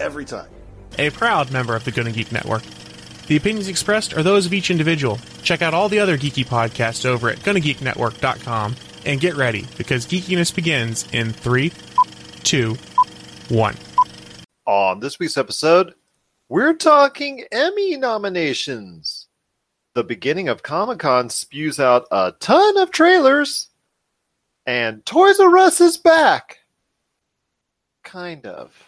every time. A proud member of the Gonna Geek Network. The opinions expressed are those of each individual. Check out all the other geeky podcasts over at GonnaGeekNetwork.com and get ready because geekiness begins in three, two, one. On this week's episode, we're talking Emmy nominations. The beginning of Comic Con spews out a ton of trailers, and Toys R Us is back. Kind of.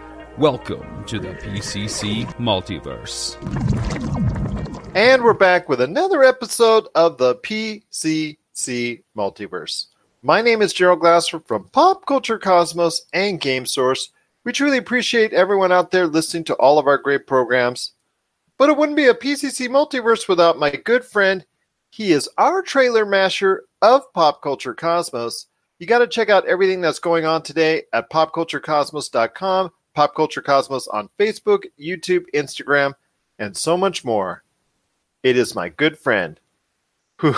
Welcome to the PCC Multiverse. And we're back with another episode of the PCC Multiverse. My name is Gerald Glasser from Pop Culture Cosmos and Game Source. We truly appreciate everyone out there listening to all of our great programs. But it wouldn't be a PCC Multiverse without my good friend. He is our trailer masher of Pop Culture Cosmos. You got to check out everything that's going on today at popculturecosmos.com, Pop Culture Cosmos on Facebook, YouTube, Instagram, and so much more. It is my good friend who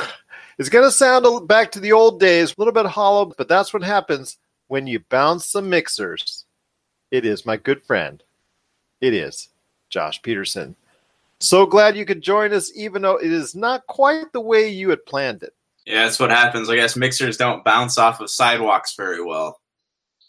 is going to sound back to the old days, a little bit hollow, but that's what happens when you bounce some mixers. It is my good friend. It is Josh Peterson. So glad you could join us, even though it is not quite the way you had planned it. Yeah, that's what happens. I guess mixers don't bounce off of sidewalks very well.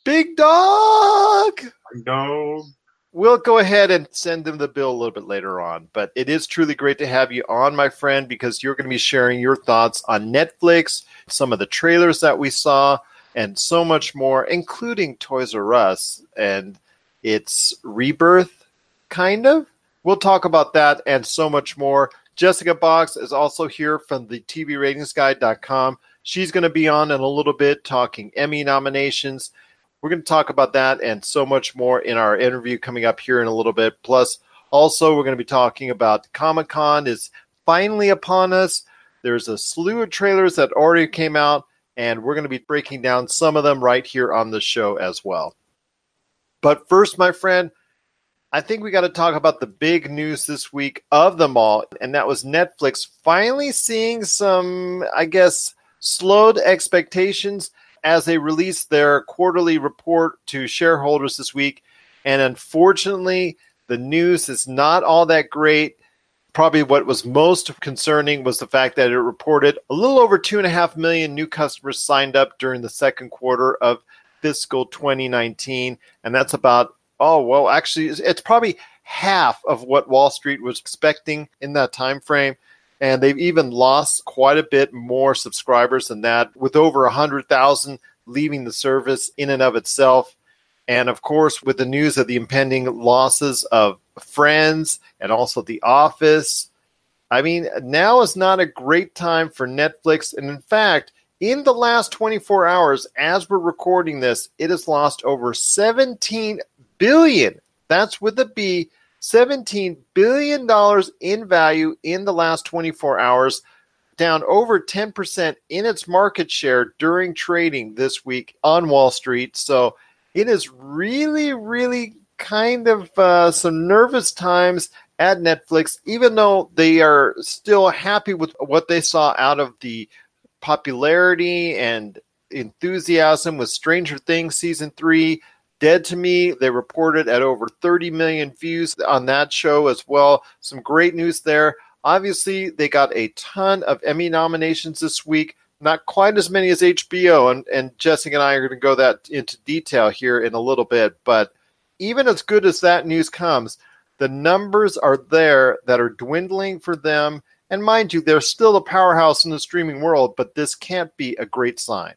Big dog! No. We'll go ahead and send them the bill a little bit later on. But it is truly great to have you on, my friend, because you're going to be sharing your thoughts on Netflix, some of the trailers that we saw, and so much more, including Toys R Us and its rebirth, kind of. We'll talk about that and so much more. Jessica Box is also here from the TVRatingsGuide.com. She's going to be on in a little bit talking Emmy nominations. We're going to talk about that and so much more in our interview coming up here in a little bit. Plus, also, we're going to be talking about Comic Con is finally upon us. There's a slew of trailers that already came out, and we're going to be breaking down some of them right here on the show as well. But first, my friend, I think we got to talk about the big news this week of them all, and that was Netflix finally seeing some, I guess, slowed expectations as they released their quarterly report to shareholders this week. And unfortunately, the news is not all that great. Probably what was most concerning was the fact that it reported a little over two and a half million new customers signed up during the second quarter of fiscal 2019. And that's about, oh, well, actually, it's probably half of what Wall Street was expecting in that time frame and they've even lost quite a bit more subscribers than that, with over 100,000 leaving the service in and of itself. And of course, with the news of the impending losses of Friends and also The Office, I mean, now is not a great time for Netflix. And in fact, in the last 24 hours, as we're recording this, it has lost over 17 billion. That's with a B $17 billion in value in the last 24 hours, down over 10% in its market share during trading this week on Wall Street. So it is really, really kind of uh, some nervous times at Netflix, even though they are still happy with what they saw out of the popularity and enthusiasm with Stranger Things season three Dead to Me, they reported at over 30 million views on that show as well. Some great news there. Obviously, they got a ton of Emmy nominations this week. Not quite as many as HBO, and, and Jessica and I are going to go that into detail here in a little bit. But even as good as that news comes, the numbers are there that are dwindling for them. And mind you, they're still a powerhouse in the streaming world, but this can't be a great sign.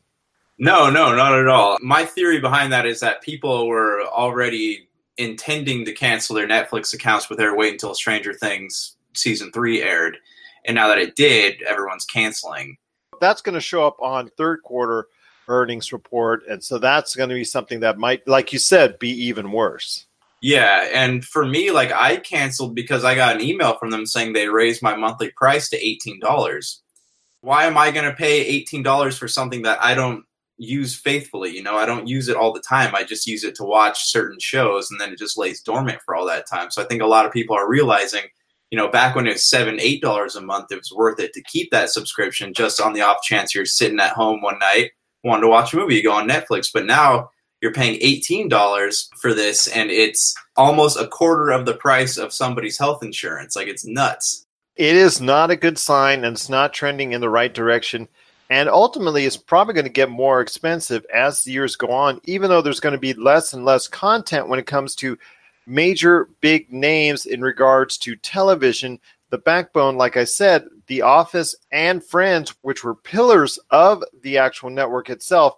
No, no, not at all. My theory behind that is that people were already intending to cancel their Netflix accounts, but they were waiting until Stranger Things season three aired. And now that it did, everyone's canceling. That's going to show up on third quarter earnings report. And so that's going to be something that might, like you said, be even worse. Yeah, and for me, like I canceled because I got an email from them saying they raised my monthly price to eighteen dollars. Why am I going to pay eighteen dollars for something that I don't use faithfully? You know, I don't use it all the time. I just use it to watch certain shows, and then it just lays dormant for all that time. So I think a lot of people are realizing, you know, back when it was seven, eight dollars a month, it was worth it to keep that subscription just on the off chance you're sitting at home one night wanting to watch a movie, you go on Netflix. But now you're paying $18 for this and it's almost a quarter of the price of somebody's health insurance. Like it's nuts. It is not a good sign and it's not trending in the right direction. And ultimately, it's probably going to get more expensive as the years go on, even though there's going to be less and less content when it comes to major big names in regards to television. The backbone, like I said, The Office and Friends, which were pillars of the actual network itself,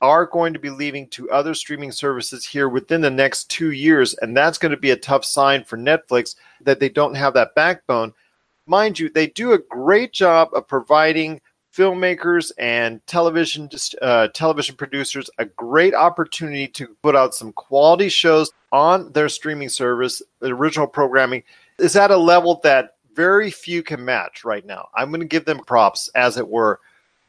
are going to be leaving to other streaming services here within the next two years. And that's going to be a tough sign for Netflix that they don't have that backbone. Mind you, they do a great job of providing filmmakers and television uh, television producers a great opportunity to put out some quality shows on their streaming service. The original programming is at a level that very few can match right now. I'm going to give them props, as it were.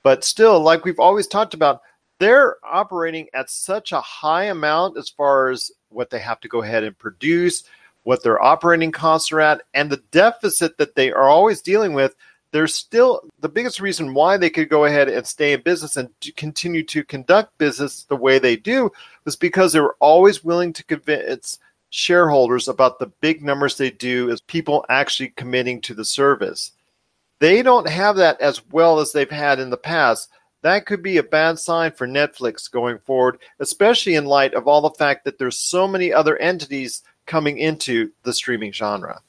But still, like we've always talked about, they're operating at such a high amount as far as what they have to go ahead and produce, what their operating costs are at, and the deficit that they are always dealing with. They're still the biggest reason why they could go ahead and stay in business and continue to conduct business the way they do was because they were always willing to convince shareholders about the big numbers they do as people actually committing to the service. They don't have that as well as they've had in the past that could be a bad sign for Netflix going forward, especially in light of all the fact that there's so many other entities coming into the streaming genre.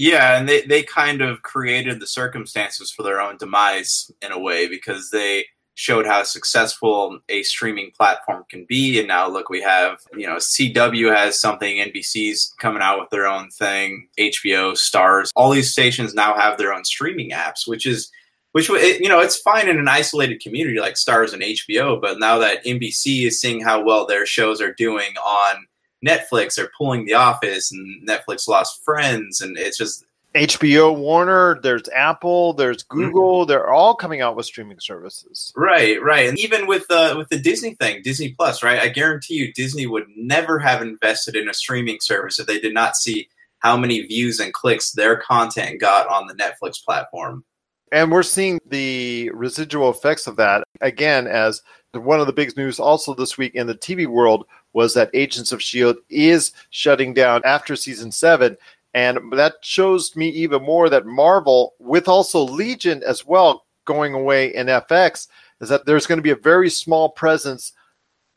Yeah, and they, they kind of created the circumstances for their own demise in a way because they showed how successful a streaming platform can be. And now look, we have, you know, CW has something, NBC's coming out with their own thing, HBO, Starz. all these stations now have their own streaming apps, which is which you know it's fine in an isolated community like Starz and HBO, but now that NBC is seeing how well their shows are doing on Netflix, they're pulling The Office, and Netflix lost Friends, and it's just HBO, Warner, there's Apple, there's mm-hmm. Google, mm-hmm. they're all coming out with streaming services. Right, right. And even with the with the Disney thing, Disney Plus, right? I guarantee you Disney would never have invested in a streaming service if they did not see how many views and clicks their content got on the Netflix platform. And we're seeing the residual effects of that again as one of the big news also this week in the TV world was that Agents of S.H.I.E.L.D. is shutting down after season seven. And that shows me even more that Marvel, with also Legion as well going away in FX, is that there's going to be a very small presence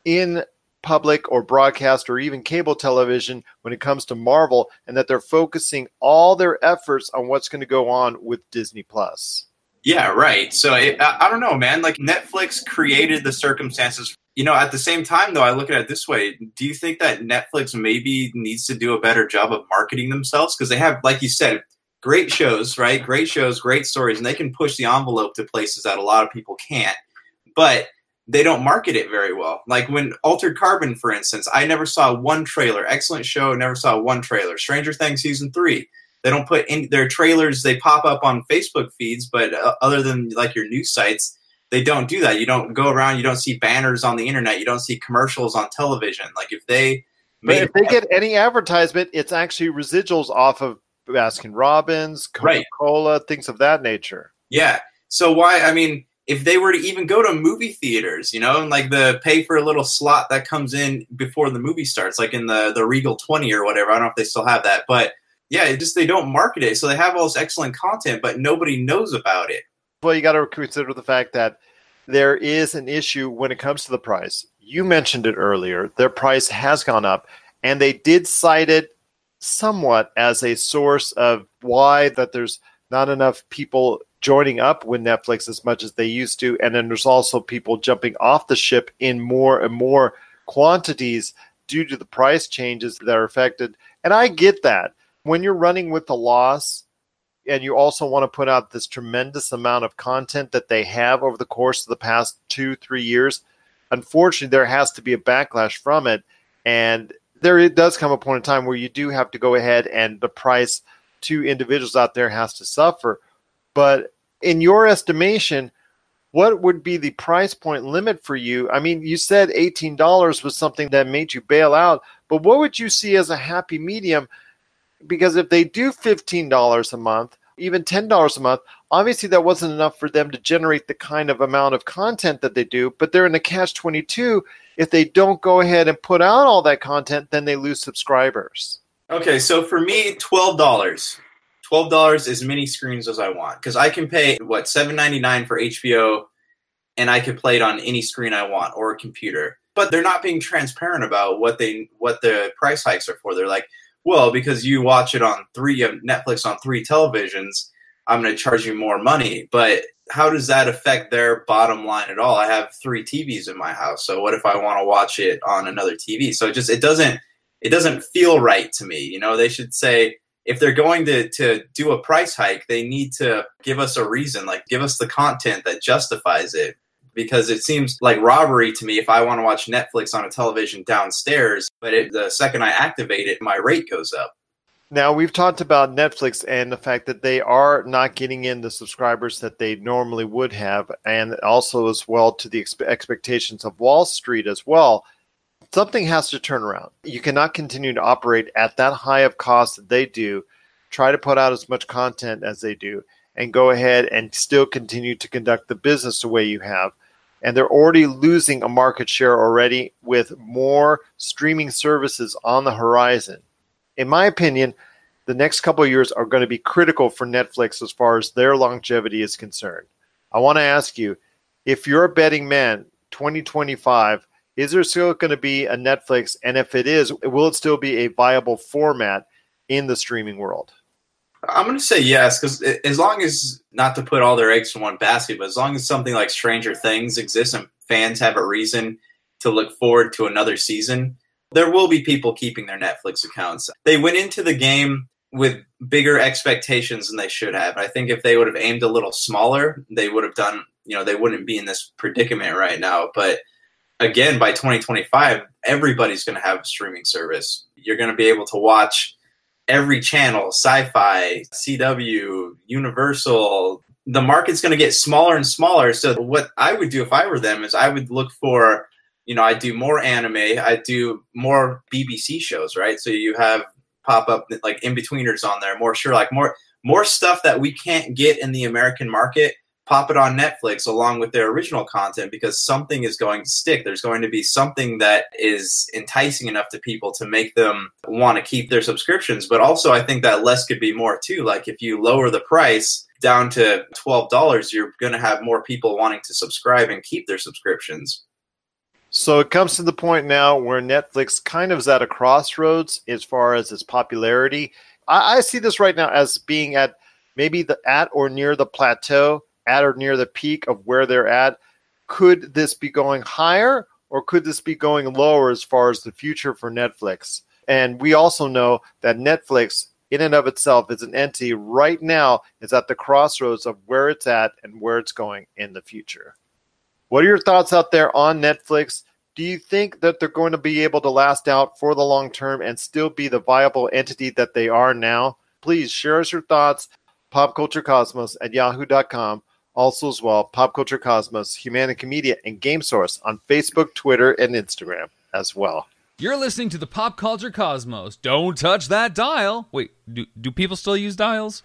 in public or broadcast or even cable television when it comes to Marvel, and that they're focusing all their efforts on what's going to go on with Disney Plus. Yeah, right. So it, I, I don't know, man. Like Netflix created the circumstances. You know, at the same time, though, I look at it this way. Do you think that Netflix maybe needs to do a better job of marketing themselves? Because they have, like you said, great shows, right? Great shows, great stories, and they can push the envelope to places that a lot of people can't. But they don't market it very well. Like when Altered Carbon, for instance, I never saw one trailer. Excellent show, never saw one trailer. Stranger Things season three, they don't put in their trailers. They pop up on Facebook feeds, but uh, other than like your news sites, they don't do that. You don't go around. You don't see banners on the internet. You don't see commercials on television. Like if they, but if they get any advertisement, it's actually residuals off of Baskin Robbins, Coca Cola, right. things of that nature. Yeah. So why? I mean if they were to even go to movie theaters, you know, and like the pay for a little slot that comes in before the movie starts, like in the the Regal Twenty or whatever. I don't know if they still have that, but yeah, it just they don't market it, so they have all this excellent content, but nobody knows about it. Well, you got to consider the fact that there is an issue when it comes to the price. You mentioned it earlier; their price has gone up, and they did cite it somewhat as a source of why that there's not enough people joining up with Netflix as much as they used to. And then there's also people jumping off the ship in more and more quantities due to the price changes that are affected. And I get that. When you're running with a loss and you also want to put out this tremendous amount of content that they have over the course of the past two, three years, unfortunately, there has to be a backlash from it. And there it does come a point in time where you do have to go ahead and the price to individuals out there has to suffer. But in your estimation, what would be the price point limit for you? I mean, you said $18 was something that made you bail out, but what would you see as a happy medium? Because if they do $15 a month, even $10 a month, obviously that wasn't enough for them to generate the kind of amount of content that they do, but they're in a catch 22 if they don't go ahead and put out all that content, then they lose subscribers. Okay, so for me, twelve dollars. Twelve dollars as many screens as I want because I can pay what seven ninety nine for HBO, and I can play it on any screen I want or a computer. But they're not being transparent about what they what the price hikes are for. They're like, well, because you watch it on three um, Netflix on three televisions, I'm going to charge you more money. But how does that affect their bottom line at all? I have three TVs in my house, so what if I want to watch it on another TV? So it just it doesn't it doesn't feel right to me. You know, they should say if they're going to to do a price hike, they need to give us a reason, like give us the content that justifies it. Because it seems like robbery to me if I want to watch Netflix on a television downstairs, but it, the second I activate it, my rate goes up. Now, we've talked about Netflix and the fact that they are not getting in the subscribers that they normally would have, and also as well to the expe- expectations of Wall Street as well. Something has to turn around. You cannot continue to operate at that high of cost that they do, try to put out as much content as they do, and go ahead and still continue to conduct the business the way you have. And they're already losing a market share already with more streaming services on the horizon in my opinion, the next couple of years are going to be critical for Netflix as far as their longevity is concerned. I want to ask you if you're a betting man, 2025, is there still going to be a Netflix? And if it is, will it still be a viable format in the streaming world? I'm going to say yes, because as long as not to put all their eggs in one basket, but as long as something like Stranger Things exists and fans have a reason to look forward to another season, there will be people keeping their Netflix accounts. They went into the game with bigger expectations than they should have. I think if they would have aimed a little smaller, they would have done, you know, they wouldn't be in this predicament right now. But again, by 2025, everybody's going to have a streaming service. You're going to be able to watch every channel, sci-fi, CW, Universal. The market's going to get smaller and smaller. So what I would do if I were them is I would look for you know, I do more anime, I do more BBC shows, right? So you have pop up like Inbetweeners on there, more sure, like more more stuff that we can't get in the American market. Pop it on Netflix along with their original content because something is going to stick. There's going to be something that is enticing enough to people to make them want to keep their subscriptions. But also, I think that less could be more too. Like if you lower the price down to $12, you're going to have more people wanting to subscribe and keep their subscriptions. So it comes to the point now where Netflix kind of is at a crossroads as far as its popularity. I, I see this right now as being at maybe the at or near the plateau, at or near the peak of where they're at. Could this be going higher or could this be going lower as far as the future for Netflix? And we also know that Netflix, in and of itself, is an entity right now is at the crossroads of where it's at and where it's going in the future. What are your thoughts out there on Netflix? Do you think that they're going to be able to last out for the long term and still be the viable entity that they are now? Please share us your thoughts. Pop Culture Cosmos at yahoo.com. Also, as well, Pop Culture Cosmos, Humanica Media, and Game Source on Facebook, Twitter, and Instagram as well. You're listening to the Pop Culture Cosmos. Don't touch that dial. Wait, do, do people still use dials?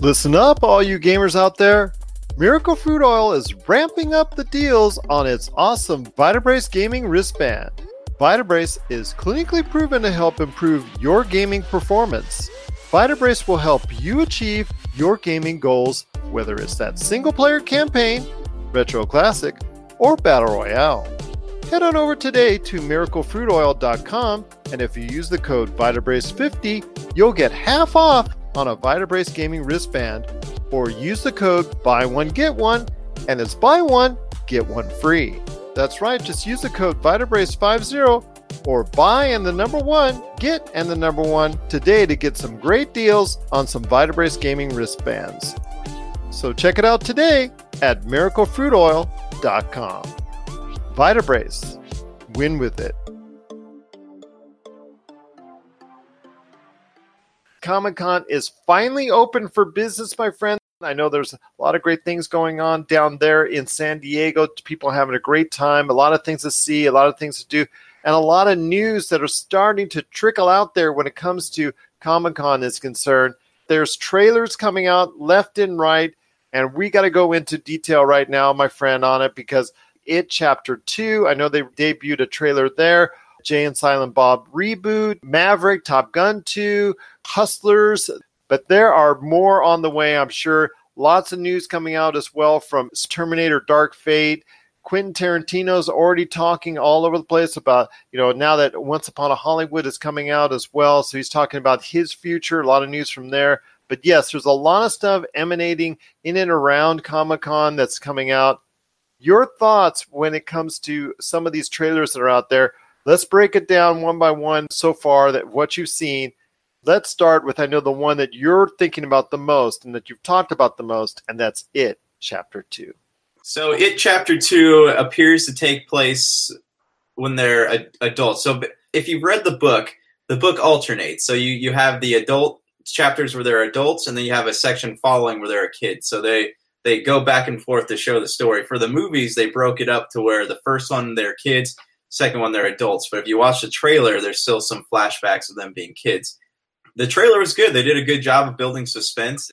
Listen up, all you gamers out there. Miracle Fruit Oil is ramping up the deals on its awesome Vitabrace gaming wristband. Vitabrace is clinically proven to help improve your gaming performance. Vitabrace will help you achieve your gaming goals, whether it's that single player campaign, retro classic, or battle royale. Head on over today to miraclefruitoil.com, and if you use the code VitaBrace50, you'll get half off on a VitaBrace gaming wristband. Or use the code Buy One Get One, and it's buy one, get one free. That's right, just use the code VitaBrace50 or buy and the number one, get and the number one today to get some great deals on some Vitabrace gaming wristbands. So check it out today at miraclefruitoil.com. Vitabrace, win with it. Comic Con is finally open for business, my friend. I know there's a lot of great things going on down there in San Diego. People having a great time, a lot of things to see, a lot of things to do, and a lot of news that are starting to trickle out there when it comes to Comic Con is concerned. There's trailers coming out left and right, and we got to go into detail right now, my friend, on it because it Chapter 2, I know they debuted a trailer there. Jay and Silent Bob reboot, Maverick, Top Gun 2, Hustlers, but there are more on the way, I'm sure. Lots of news coming out as well from Terminator Dark Fate. Quentin Tarantino's already talking all over the place about, you know, now that Once Upon a Hollywood is coming out as well. So he's talking about his future, a lot of news from there. But yes, there's a lot of stuff emanating in and around Comic Con that's coming out. Your thoughts when it comes to some of these trailers that are out there? Let's break it down one by one so far that what you've seen let's start with I know the one that you're thinking about the most and that you've talked about the most, and that's it, chapter two. So, it chapter two appears to take place when they're a- adults. So, if you've read the book, the book alternates. So, you you have the adult chapters where they're adults, and then you have a section following where they're a kid. So they they go back and forth to show the story. For the movies, they broke it up to where the first one they're kids, second one they're adults. But if you watch the trailer, there's still some flashbacks of them being kids the trailer was good. They did a good job of building suspense.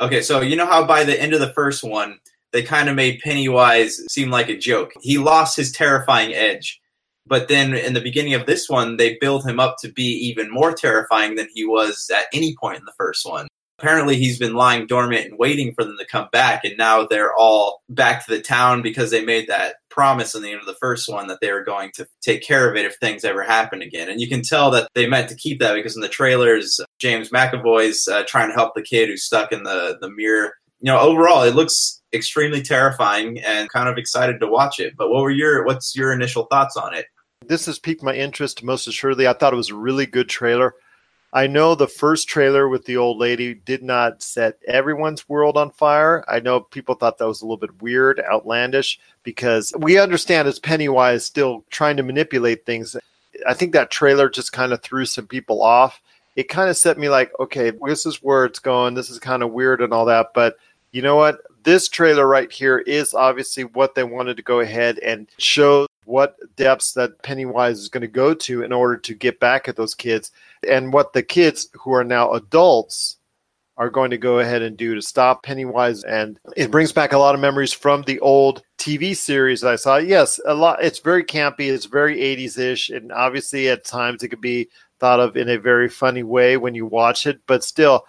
Okay, so you know how by the end of the first one, they kind of made Pennywise seem like a joke. He lost his terrifying edge. But then in the beginning of this one, they build him up to be even more terrifying than he was at any point in the first one apparently he's been lying dormant and waiting for them to come back and now they're all back to the town because they made that promise in the end of the first one that they were going to take care of it if things ever happen again and you can tell that they meant to keep that because in the trailers james mcavoy's uh, trying to help the kid who's stuck in the, the mirror you know overall it looks extremely terrifying and kind of excited to watch it but what were your what's your initial thoughts on it this has piqued my interest most assuredly i thought it was a really good trailer I know the first trailer with the old lady did not set everyone's world on fire. I know people thought that was a little bit weird, outlandish, because we understand as Pennywise still trying to manipulate things. I think that trailer just kind of threw some people off. It kind of set me like, okay, this is where it's going. This is kind of weird and all that. But you know what? This trailer right here is obviously what they wanted to go ahead and show what depths that Pennywise is going to go to in order to get back at those kids and what the kids who are now adults are going to go ahead and do to stop Pennywise. And it brings back a lot of memories from the old TV series that I saw. Yes, a lot. It's very campy. It's very 80s ish. And obviously, at times, it could be thought of in a very funny way when you watch it. But still,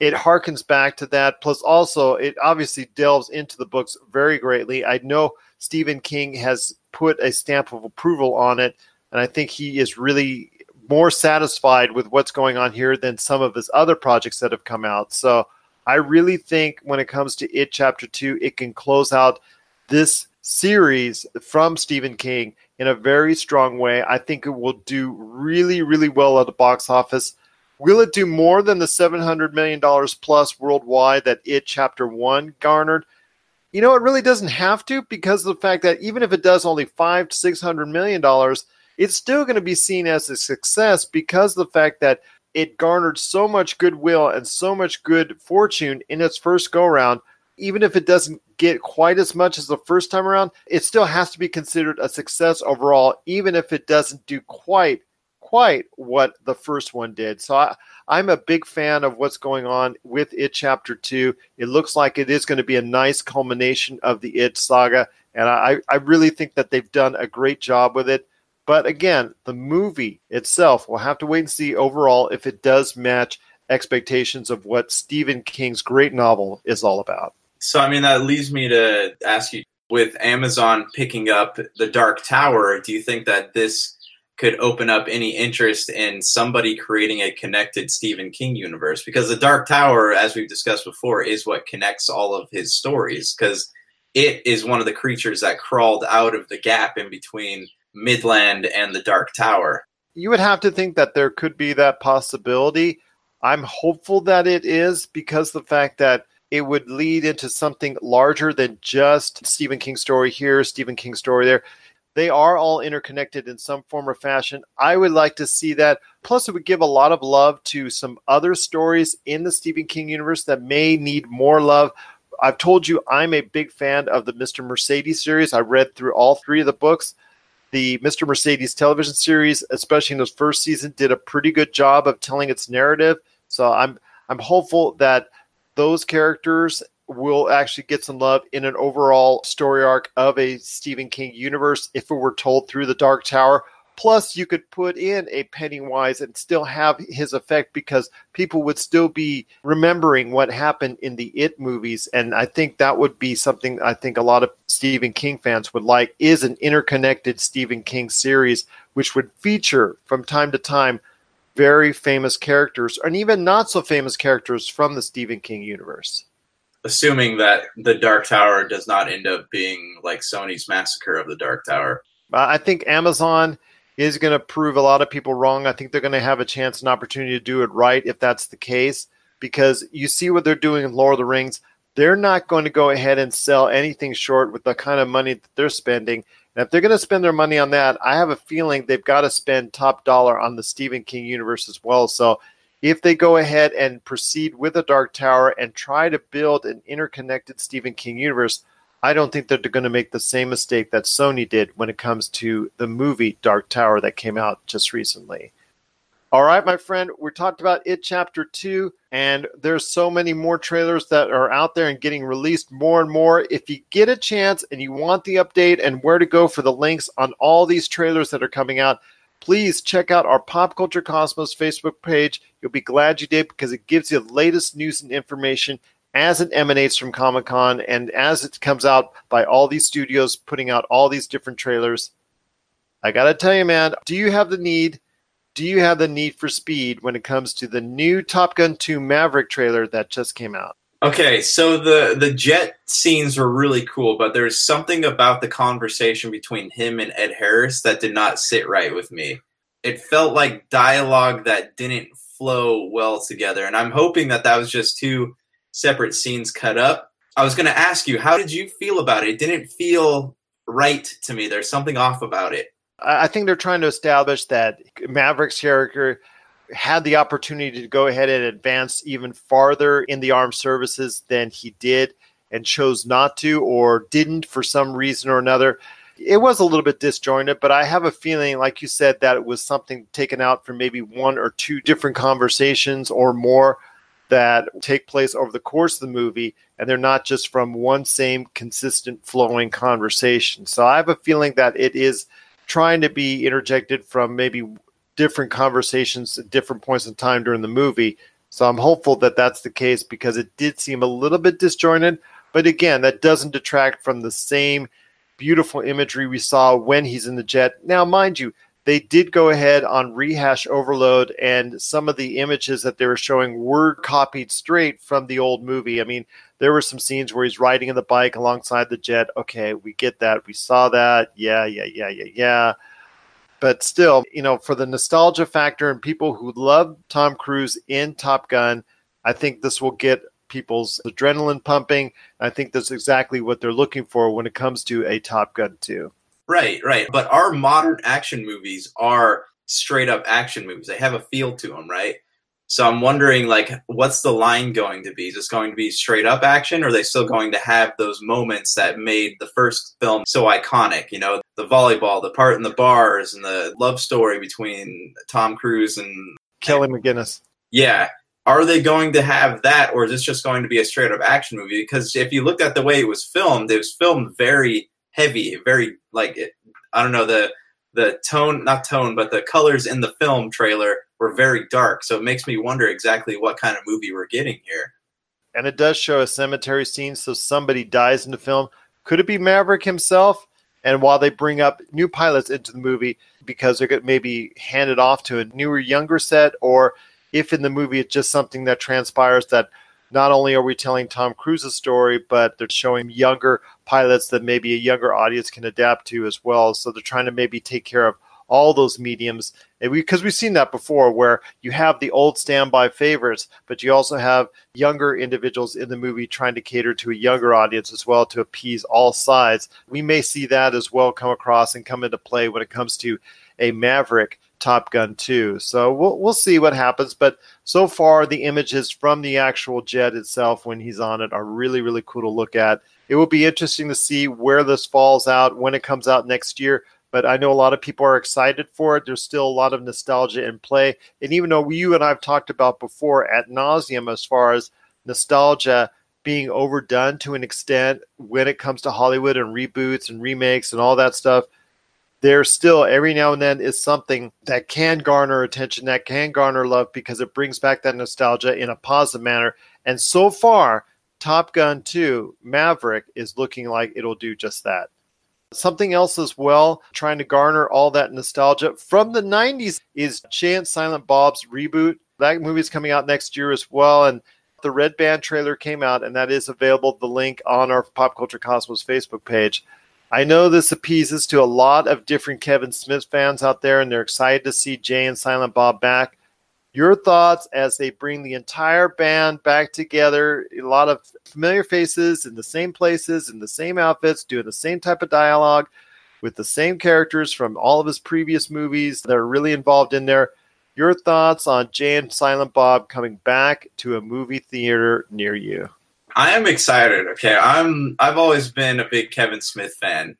it harkens back to that. Plus, also, it obviously delves into the books very greatly. I know Stephen King has put a stamp of approval on it, and I think he is really more satisfied with what's going on here than some of his other projects that have come out. So I really think when it comes to It Chapter 2, it can close out this series from Stephen King in a very strong way. I think it will do really, really well at the box office. Will it do more than the $700 million plus worldwide that It Chapter 1 garnered? You know, it really doesn't have to because of the fact that even if it does only five to six hundred million dollars, it's still going to be seen as a success because of the fact that it garnered so much goodwill and so much good fortune in its first go round. Even if it doesn't get quite as much as the first time around, it still has to be considered a success overall, even if it doesn't do quite quite what the first one did. So I, I'm a big fan of what's going on with It Chapter 2. It looks like it is going to be a nice culmination of the It saga. And I, I really think that they've done a great job with it. But again, the movie itself, we'll have to wait and see overall if it does match expectations of what Stephen King's great novel is all about. So, I mean, that leads me to ask you with Amazon picking up the Dark Tower, do you think that this could open up any interest in somebody creating a connected Stephen King universe? Because the Dark Tower, as we've discussed before, is what connects all of his stories. Because it is one of the creatures that crawled out of the gap in between Midland and the Dark Tower. You would have to think that there could be that possibility. I'm hopeful that it is because the fact that it would lead into something larger than just Stephen King story here, Stephen King story there. They are all interconnected in some form or fashion. I would like to see that. Plus, it would give a lot of love to some other stories in the Stephen King universe that may need more love. I've told you I'm a big fan of the Mr. Mercedes series. I read through all three of the books. The Mr. Mercedes television series, especially in the first season, did a pretty good job of telling its narrative. So I'm I'm hopeful that those characters will actually get some love in an overall story arc of a Stephen King universe if it were told through the Dark Tower. Plus, you could put in a Pennywise and still have his effect because people would still be remembering what happened in the It movies. And I think that would be something I think a lot of Stephen King fans would like is an interconnected Stephen King series, which would feature from time to time very famous characters and even not so famous characters from the Stephen King universe. Assuming that the Dark Tower does not end up being like Sony's Massacre of the Dark Tower. Uh, I think Amazon is going to prove a lot of people wrong. I think they're going to have a chance and opportunity to do it right if that's the case, because you see what they're doing in Lord of the Rings. They're not going to go ahead and sell anything short with the kind of money that they're spending. And if they're going to spend their money on that, I have a feeling they've got to spend top dollar on the Stephen King universe as well. So if they go ahead and proceed with the Dark Tower and try to build an interconnected Stephen King universe, I don't think that they're going to make the same mistake that Sony did when it comes to the movie Dark Tower that came out just recently. All right, my friend, we talked about it chapter 2 and there's so many more trailers that are out there and getting released more and more. If you get a chance and you want the update and where to go for the links on all these trailers that are coming out, please check out our Pop Culture Cosmos Facebook page. You'll be glad you did because it gives you the latest news and information as it emanates from Comic Con and as it comes out by all these studios putting out all these different trailers. I got to tell you, man, do you have the need? do you have the need for speed when it comes to the new Top Gun 2 Maverick trailer that just came out? Okay, so the the jet scenes were really cool, but there's something about the conversation between him and Ed Harris that did not sit right with me. It felt like dialogue that didn't flow well together, and I'm hoping that that was just two separate scenes cut up. I was going to ask you, how did you feel about it? It didn't feel right to me. There's something off about it. I think they're trying to establish that Maverick's character had the opportunity to go ahead and advance even farther in the armed services than he did and chose not to or didn't for some reason or another. It was a little bit disjointed, but I have a feeling, like you said, that it was something taken out from maybe one or two different conversations or more that take place over the course of the movie, and they're not just from one same consistent flowing conversation. So I have a feeling that it is trying to be interjected from maybe different conversations at different points in time during the movie. So I'm hopeful that that's the case because it did seem a little bit disjointed. But again, that doesn't detract from the same beautiful imagery we saw when he's in the jet. Now, mind you, they did go ahead on rehash overload, and some of the images that they were showing were copied straight from the old movie. I mean, there were some scenes where he's riding in the bike alongside the jet. Okay, we get that. We saw that. Yeah, yeah, yeah, yeah, yeah. But still, you know, for the nostalgia factor and people who love Tom Cruise in Top Gun, I think this will get people's adrenaline pumping. I think that's exactly what they're looking for when it comes to a Top Gun 2. Right, right. But our modern action movies are straight up action movies. They have a feel to them, right? So I'm wondering, like, what's the line going to be? Is this going to be straight up action, or are they still going to have those moments that made the first film so iconic? You know, the volleyball, the part in the bars, and the love story between Tom Cruise and Kelly McGillis. Yeah. Are they going to have that, or is this just going to be a straight up action movie? Because if you looked at the way it was filmed, it was filmed very heavy, very like I don't know the the tone, not tone, but the colors in the film trailer were very dark. So it makes me wonder exactly what kind of movie we're getting here. And it does show a cemetery scene, so somebody dies in the film. Could it be Maverick himself? And while they bring up new pilots into the movie because they're maybe hand it off to a newer, younger set, or if in the movie it's just something that transpires that not only are we telling Tom Cruise's story, but they're showing younger pilots that maybe a younger audience can adapt to as well. So they're trying to maybe take care of all those mediums. And we because we've seen that before where you have the old standby favorites but you also have younger individuals in the movie trying to cater to a younger audience as well to appease all sides. We may see that as well come across and come into play when it comes to a maverick top gun 2 so we'll, we'll see what happens but so far the images from the actual jet itself when he's on it are really really cool to look at. It will be interesting to see where this falls out when it comes out next year but I know a lot of people are excited for it. There's still a lot of nostalgia in play. And even though you and I've talked about before at nauseum as far as nostalgia being overdone to an extent when it comes to Hollywood and reboots and remakes and all that stuff, there still every now and then is something that can garner attention, that can garner love because it brings back that nostalgia in a positive manner. And so far, Top Gun 2 Maverick is looking like it'll do just that. Something else as well, trying to garner all that nostalgia from the 90s, is Jay and Silent Bob's reboot. That movie is coming out next year as well. And the Red Band trailer came out, and that is available, the link on our Pop Culture Cosmos Facebook page. I know this appeases to a lot of different Kevin Smith fans out there, and they're excited to see Jay and Silent Bob back your thoughts as they bring the entire band back together. A lot of familiar faces in the same places, in the same outfits, doing the same type of dialogue with the same characters from all of his previous movies that are really involved in there. Your thoughts on Jay and Silent Bob coming back to a movie theater near you? I am excited. Okay, I'm. I've always been a big Kevin Smith fan.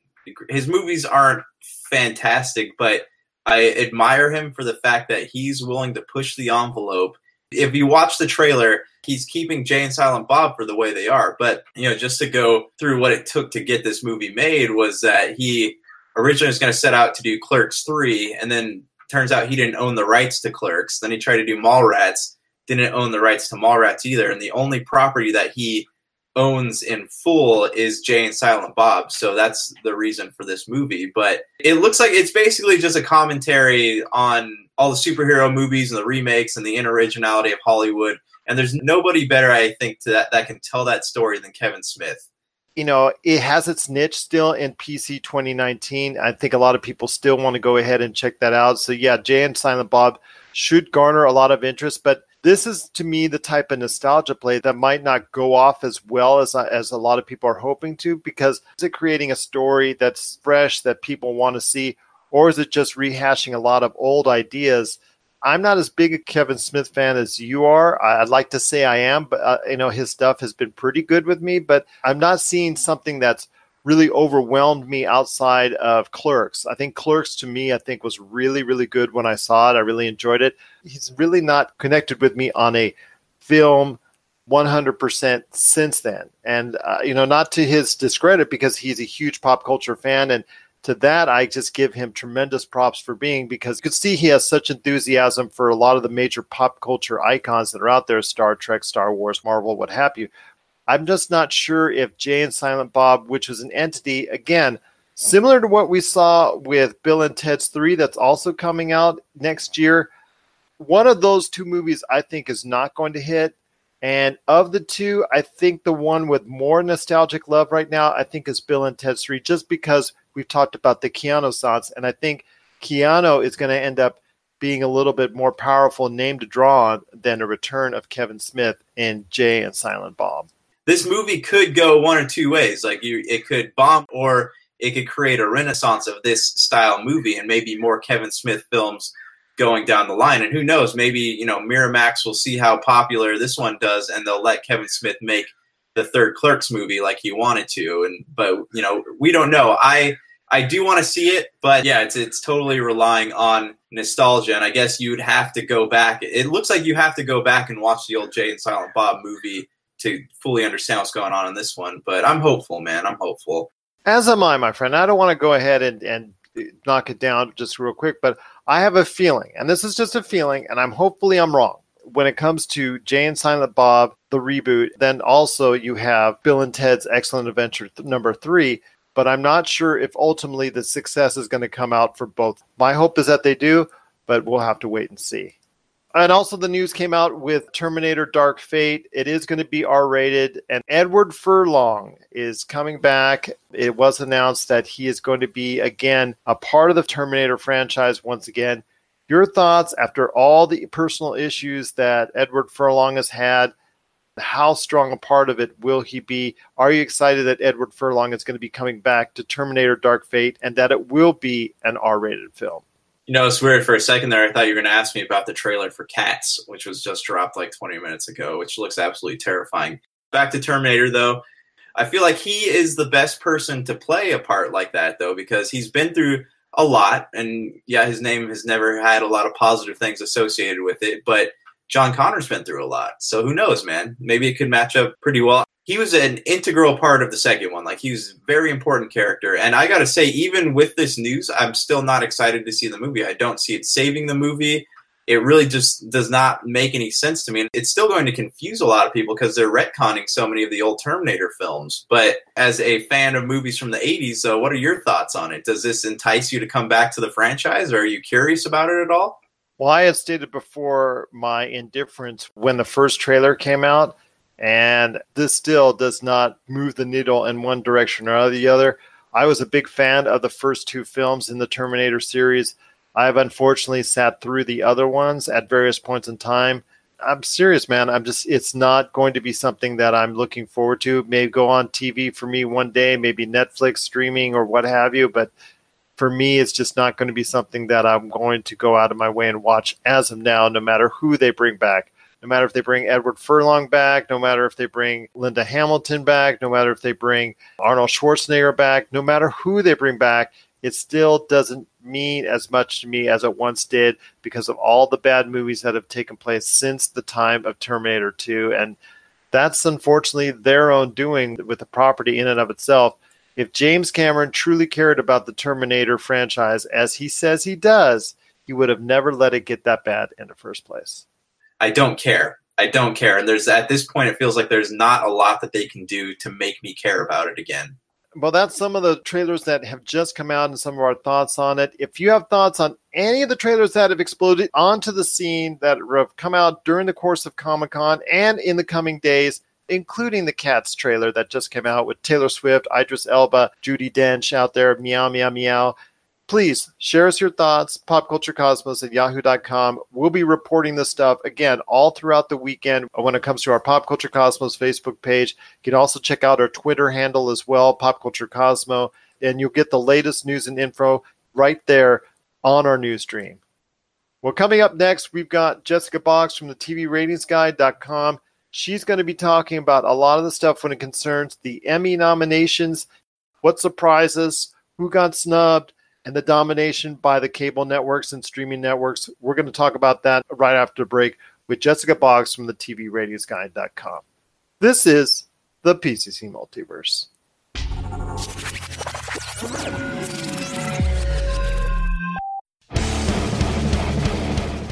His movies aren't fantastic, but I admire him for the fact that he's willing to push the envelope. If you watch the trailer, he's keeping Jay and Silent Bob for the way they are. But, you know, just to go through what it took to get this movie made was that he originally was going to set out to do Clerks 3, and then turns out he didn't own the rights to Clerks. Then he tried to do Mallrats, didn't own the rights to Mallrats either. And the only property that he owns in full is Jay and Silent Bob. So that's the reason for this movie. But it looks like it's basically just a commentary on all the superhero movies and the remakes and the inoriginality of Hollywood. And there's nobody better, I think, to that that can tell that story than Kevin Smith. You know, it has its niche still in PC 2019. I think a lot of people still want to go ahead and check that out. So yeah, Jay and Silent Bob should garner a lot of interest, but this is to me the type of nostalgia play that might not go off as well as as a lot of people are hoping to because is it creating a story that's fresh that people want to see or is it just rehashing a lot of old ideas? I'm not as big a kevin smith fan as you are. I'd like to say i am but uh, you know his stuff has been pretty good with me but i'm not seeing something that's really overwhelmed me outside of Clerks. I think Clerks to me, I think was really, really good when I saw it. I really enjoyed it. He's really not connected with me on a film 100% since then. And, uh, you know, not to his discredit because he's a huge pop culture fan. And to that, I just give him tremendous props for being because you could see he has such enthusiasm for a lot of the major pop culture icons that are out there Star Trek, Star Wars, Marvel, what have you. I'm just not sure if Jay and Silent Bob, which was an entity, again, similar to what we saw with Bill and Ted's 3, that's also coming out next year. One of those two movies I think is not going to hit. And of the two, I think the one with more nostalgic love right now, I think is Bill and Ted's 3, just because we've talked about the Keanu songs. And I think Keanu is going to end up being a little bit more powerful name to draw on than a return of Kevin Smith in Jay and Silent Bob this movie could go one or two ways. Like you, it could bomb, or it could create a renaissance of this style movie, and maybe more Kevin Smith films going down the line. And who knows? Maybe you know Miramax will see how popular this one does, and they'll let Kevin Smith make the third Clerks movie like he wanted to. And but you know we don't know. I I do want to see it, but yeah, it's it's totally relying on nostalgia. And I guess you'd have to go back. It looks like you have to go back and watch the old Jay and Silent Bob movie to fully understand what's going on in this one. But I'm hopeful, man. I'm hopeful. As am I, my friend. I don't want to go ahead and, and knock it down just real quick, but I have a feeling, and this is just a feeling, and I'm hopefully I'm wrong. When it comes to Jay and Silent Bob, the reboot. Then also you have Bill and Ted's Excellent Adventure th- number three. But I'm not sure if ultimately the success is going to come out for both. My hope is that they do, but we'll have to wait and see. And also, the news came out with Terminator Dark Fate. It is going to be R rated, and Edward Furlong is coming back. It was announced that he is going to be, again, a part of the Terminator franchise once again. Your thoughts after all the personal issues that Edward Furlong has had? How strong a part of it will he be? Are you excited that Edward Furlong is going to be coming back to Terminator Dark Fate and that it will be an R rated film? You know, it's weird. For a second there, I thought you were going to ask me about the trailer for Cats, which was just dropped like 20 minutes ago, which looks absolutely terrifying. Back to Terminator, though. I feel like he is the best person to play a part like that, though, because he's been through a lot. And yeah, his name has never had a lot of positive things associated with it, but John Connor's been through a lot. So who knows, man? Maybe it could match up pretty well he was an integral part of the second one. Like he was a very important character. And I got to say, even with this news, I'm still not excited to see the movie. I don't see it saving the movie. It really just does not make any sense to me. It's still going to confuse a lot of people because they're retconning so many of the old Terminator films. But as a fan of movies from the 80s, so what are your thoughts on it? Does this entice you to come back to the franchise? Or are you curious about it at all? Well, I had stated before my indifference when the first trailer came out and this still does not move the needle in one direction or the other. I was a big fan of the first two films in the Terminator series. I've unfortunately sat through the other ones at various points in time. I'm serious, man. I'm just, it's not going to be something that I'm looking forward to. Maybe go on TV for me one day, maybe Netflix streaming or what have you. But for me, it's just not going to be something that I'm going to go out of my way and watch as of now, no matter who they bring back no matter if they bring Edward Furlong back, no matter if they bring Linda Hamilton back, no matter if they bring Arnold Schwarzenegger back, no matter who they bring back, it still doesn't mean as much to me as it once did because of all the bad movies that have taken place since the time of Terminator 2. And that's unfortunately their own doing with the property in and of itself. If James Cameron truly cared about the Terminator franchise, as he says he does, he would have never let it get that bad in the first place. I don't care. I don't care. And there's at this point, it feels like there's not a lot that they can do to make me care about it again. Well, that's some of the trailers that have just come out and some of our thoughts on it. If you have thoughts on any of the trailers that have exploded onto the scene that have come out during the course of Comic Con and in the coming days, including the Cats trailer that just came out with Taylor Swift, Idris Elba, Judi Dench out there, meow, meow, meow. Please share us your thoughts popculturecosmos at yahoo.com we'll be reporting this stuff again all throughout the weekend when it comes to our pop culture cosmos facebook page. You can also check out our twitter handle as well pop culture cosmo and you'll get the latest news and info right there on our news stream. Well coming up next we've got jessica boggs from the tv ratings guide.com she's going to be talking about a lot of the stuff when it concerns the emmy nominations what surprised us who got snubbed and the domination by the cable networks and streaming networks. We're going to talk about that right after the break with Jessica Boggs from the TVRatingsGuide.com. This is the PCC Multiverse.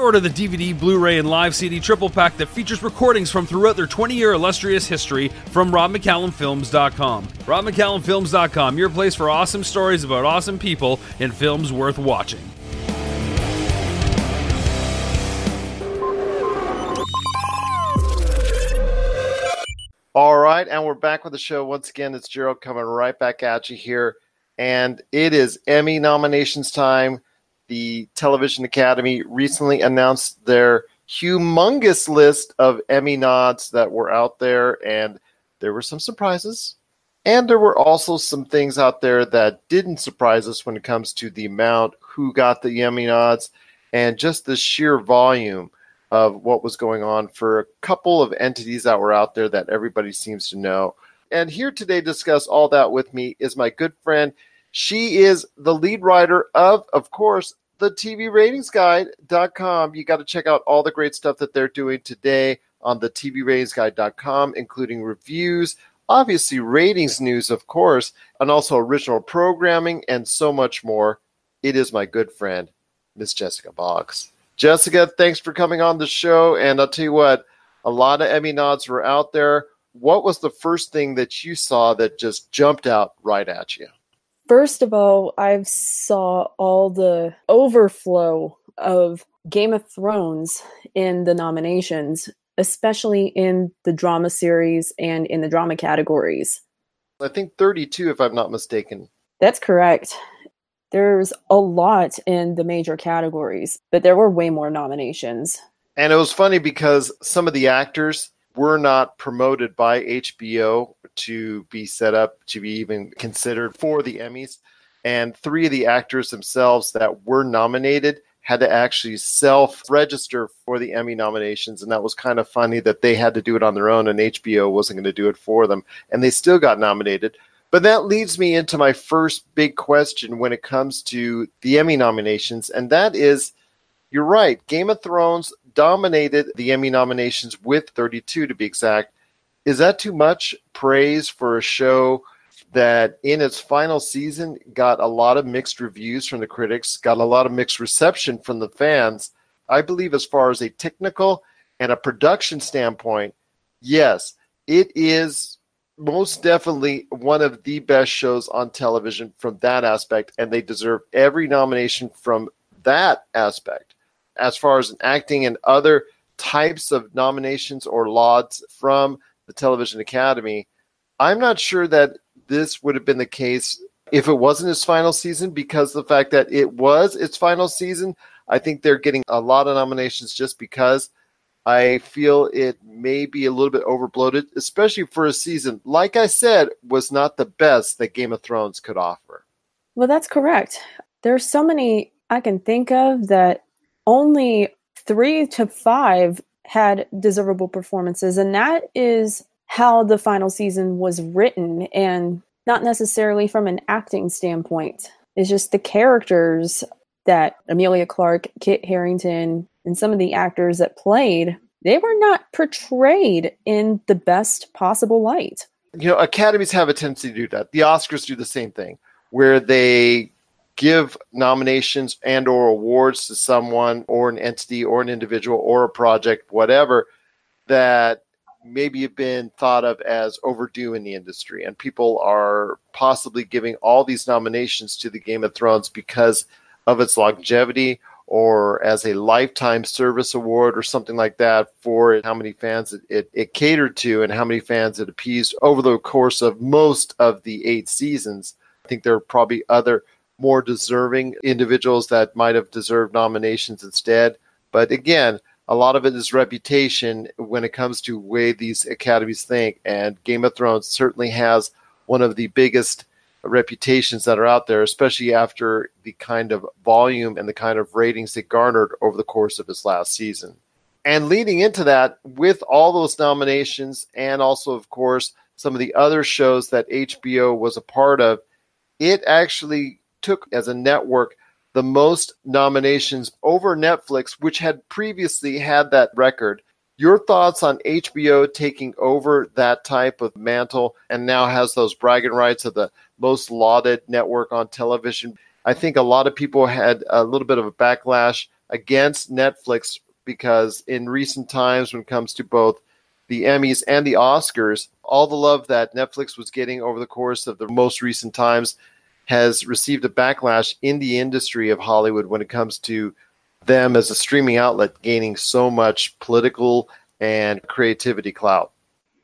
Order the DVD, Blu ray, and live CD triple pack that features recordings from throughout their 20 year illustrious history from RobMcCallumFilms.com. RobMcCallumFilms.com, your place for awesome stories about awesome people and films worth watching. All right, and we're back with the show once again. It's Gerald coming right back at you here, and it is Emmy nominations time the Television Academy recently announced their humongous list of Emmy nods that were out there, and there were some surprises. And there were also some things out there that didn't surprise us when it comes to the amount, who got the Emmy nods, and just the sheer volume of what was going on for a couple of entities that were out there that everybody seems to know. And here today to discuss all that with me is my good friend. She is the lead writer of, of course, the TV ratings guide.com. You got to check out all the great stuff that they're doing today on the TV including reviews, obviously ratings news, of course, and also original programming and so much more. It is my good friend, Miss Jessica Boggs. Jessica, thanks for coming on the show. And I'll tell you what, a lot of Emmy nods were out there. What was the first thing that you saw that just jumped out right at you? First of all, I've saw all the overflow of Game of Thrones in the nominations, especially in the drama series and in the drama categories. I think 32, if I'm not mistaken. That's correct. There's a lot in the major categories, but there were way more nominations. And it was funny because some of the actors were not promoted by HBO to be set up to be even considered for the Emmys. And three of the actors themselves that were nominated had to actually self register for the Emmy nominations. And that was kind of funny that they had to do it on their own and HBO wasn't going to do it for them. And they still got nominated. But that leads me into my first big question when it comes to the Emmy nominations. And that is you're right. Game of Thrones dominated the Emmy nominations with 32 to be exact. Is that too much praise for a show that in its final season got a lot of mixed reviews from the critics, got a lot of mixed reception from the fans? I believe, as far as a technical and a production standpoint, yes, it is most definitely one of the best shows on television from that aspect, and they deserve every nomination from that aspect. As far as acting and other types of nominations or lauds from the Television Academy, I'm not sure that this would have been the case if it wasn't his final season because the fact that it was its final season. I think they're getting a lot of nominations just because I feel it may be a little bit overbloated, especially for a season, like I said, was not the best that Game of Thrones could offer. Well, that's correct. There's so many I can think of that only three to five had deservable performances, and that is how the final season was written, and not necessarily from an acting standpoint. It's just the characters that Emilia Clarke, Kit Harington, and some of the actors that played, they were not portrayed in the best possible light. You know, academies have a tendency to do that. The Oscars do the same thing, where they give nominations and or awards to someone or an entity or an individual or a project, whatever, that maybe have been thought of as overdue in the industry. And people are possibly giving all these nominations to the Game of Thrones because of its longevity or as a lifetime service award or something like that for how many fans it, it, it, catered to and how many fans it appeased over the course of most of the eight seasons. I think there are probably other more deserving individuals that might have deserved nominations instead. But again, a lot of it is reputation when it comes to way these academies think. And Game of Thrones certainly has one of the biggest reputations that are out there, especially after the kind of volume and the kind of ratings it garnered over the course of its last season. And leading into that, with all those nominations, and also, of course, some of the other shows that HBO was a part of, it actually took as a network the most nominations over Netflix, which had previously had that record. Your thoughts on HBO taking over that type of mantle and now has those bragging rights of the most lauded network on television. I think a lot of people had a little bit of a backlash against Netflix because in recent times, when it comes to both the Emmys and the Oscars, all the love that Netflix was getting over the course of the most recent times has received a backlash in the industry of Hollywood when it comes to them as a streaming outlet gaining so much political and creativity clout.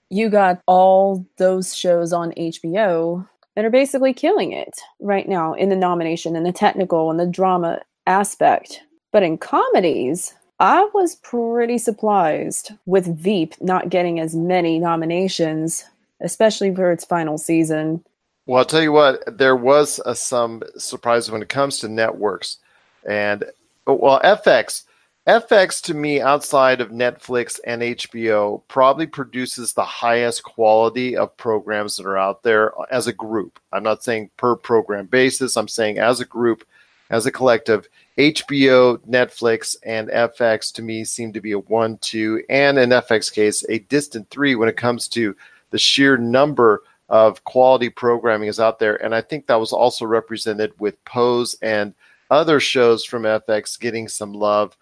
You got all those shows on HBO that are basically killing it right now in the nomination and the technical and the drama aspect. But in comedies, I was pretty surprised with Veep not getting as many nominations, especially for its final season. Well, I'll tell you what, there was a, some surprise when it comes to networks. And, oh, well, FX, FX to me, outside of Netflix and HBO, probably produces the highest quality of programs that are out there uh, as a group. I'm not saying per program basis, I'm saying as a group, as a collective. HBO, Netflix, and FX to me seem to be a one, two, and in FX case, a distant three when it comes to the sheer number of quality programming is out there. And I think that was also represented with Pose and other shows from FX getting some love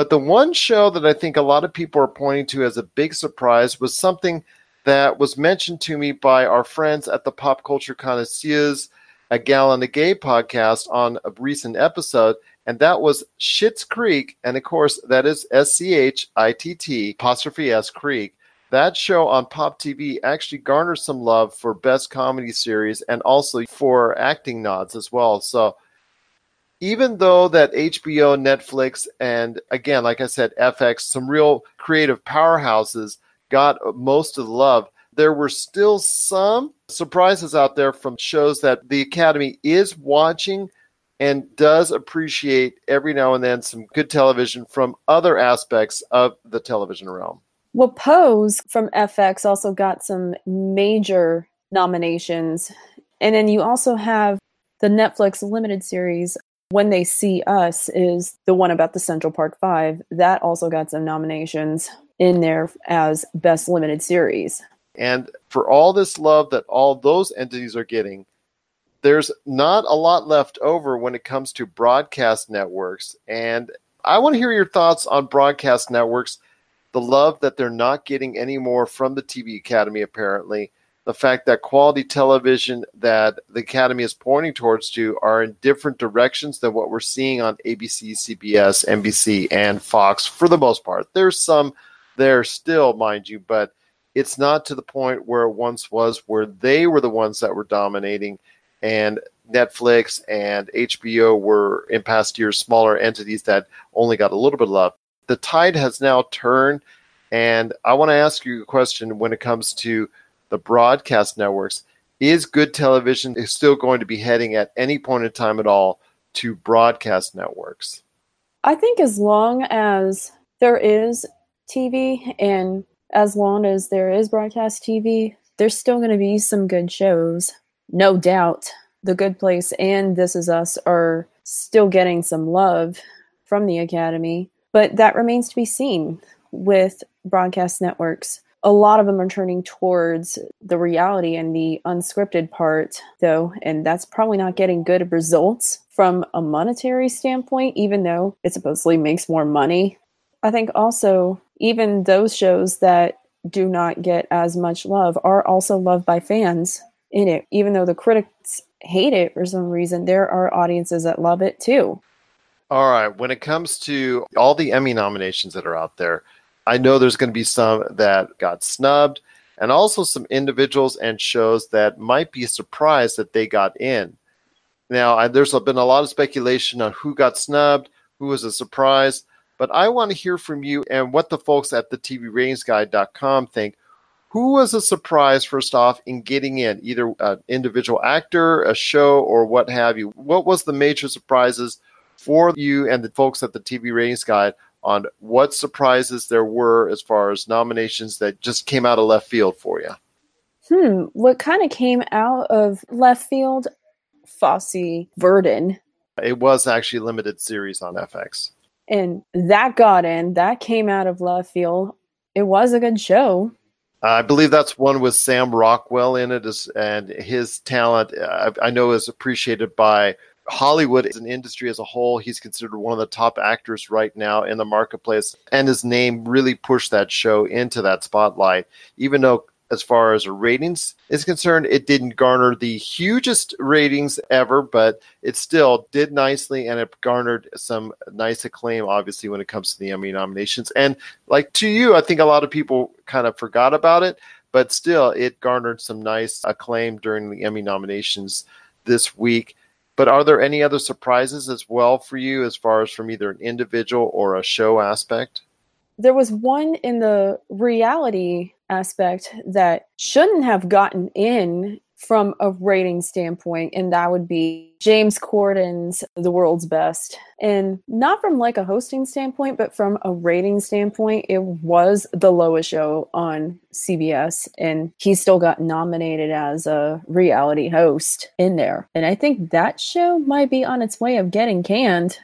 but the one show that I think a lot of people are pointing to as a big surprise was something that was mentioned to me by our friends at the Pop Culture Connoisseurs, a Gal and a Gay podcast on a recent episode, and that was Schitt's Creek, and of course that is S C H I T T apostrophe S Creek. That show on Pop TV actually garnered some love for best comedy series and also for acting nods as well. So even though that HBO, Netflix, and again, like I said, FX, some real creative powerhouses got most of the love, there were still some surprises out there from shows that the Academy is watching and does appreciate every now and then some good television from other aspects of the television realm. Well, Pose from FX also got some major nominations. And then you also have the Netflix limited series when They See Us is the one about the Central Park Five. That also got some nominations in there as Best Limited Series. And for all this love that all those entities are getting, there's not a lot left over when it comes to broadcast networks. And I want to hear your thoughts on broadcast networks, the love that they're not getting anymore from the TV Academy, apparently, the fact that quality television that the Academy is pointing towards to are in different directions than what we're seeing on ABC, CBS, NBC, and Fox for the most part. There's some there still, mind you, but it's not to the point where it once was, where they were the ones that were dominating, and Netflix and HBO were in past years smaller entities that only got a little bit of love. The tide has now turned, and I want to ask you a question when it comes to the broadcast networks, is good television still going to be heading at any point in time at all to broadcast networks? I think as long as there is TV and as long as there is broadcast TV, there's still going to be some good shows. No doubt. The Good Place and This Is Us are still getting some love from the Academy, but that remains to be seen with broadcast networks a lot of them are turning towards the reality and the unscripted part, though, and that's probably not getting good results from a monetary standpoint, even though it supposedly makes more money. I think also, even those shows that do not get as much love are also loved by fans in it. Even though the critics hate it for some reason, there are audiences that love it too. All right. When it comes to all the Emmy nominations that are out there, I know there's going to be some that got snubbed, and also some individuals and shows that might be surprised that they got in. Now, I, there's been a lot of speculation on who got snubbed, who was a surprise, but I want to hear from you and what the folks at the TVRatingsGuide.com think. Who was a surprise, first off, in getting in, either an individual actor, a show, or what have you? What was the major surprises for you and the folks at the TV Ratings Guide on what surprises there were as far as nominations that just came out of left field for you. Hmm, what kind of came out of left field? Fosse Verdon. It was actually limited series on FX. And that got in. That came out of left field. It was a good show. I believe that's one with Sam Rockwell in it, and his talent uh, I know is appreciated by Hollywood as an industry as a whole, he's considered one of the top actors right now in the marketplace, and his name really pushed that show into that spotlight. Even though, as far as ratings is concerned, it didn't garner the hugest ratings ever, but it still did nicely, and it garnered some nice acclaim. Obviously, when it comes to the Emmy nominations, and like to you, I think a lot of people kind of forgot about it, but still, it garnered some nice acclaim during the Emmy nominations this week. But are there any other surprises as well for you as far as from either an individual or a show aspect? There was one in the reality aspect that shouldn't have gotten in from a rating standpoint, and that would be James Corden's The World's Best. And not from like a hosting standpoint, but from a rating standpoint, it was the lowest show on CBS, and he still got nominated as a reality host in there. And I think that show might be on its way of getting canned.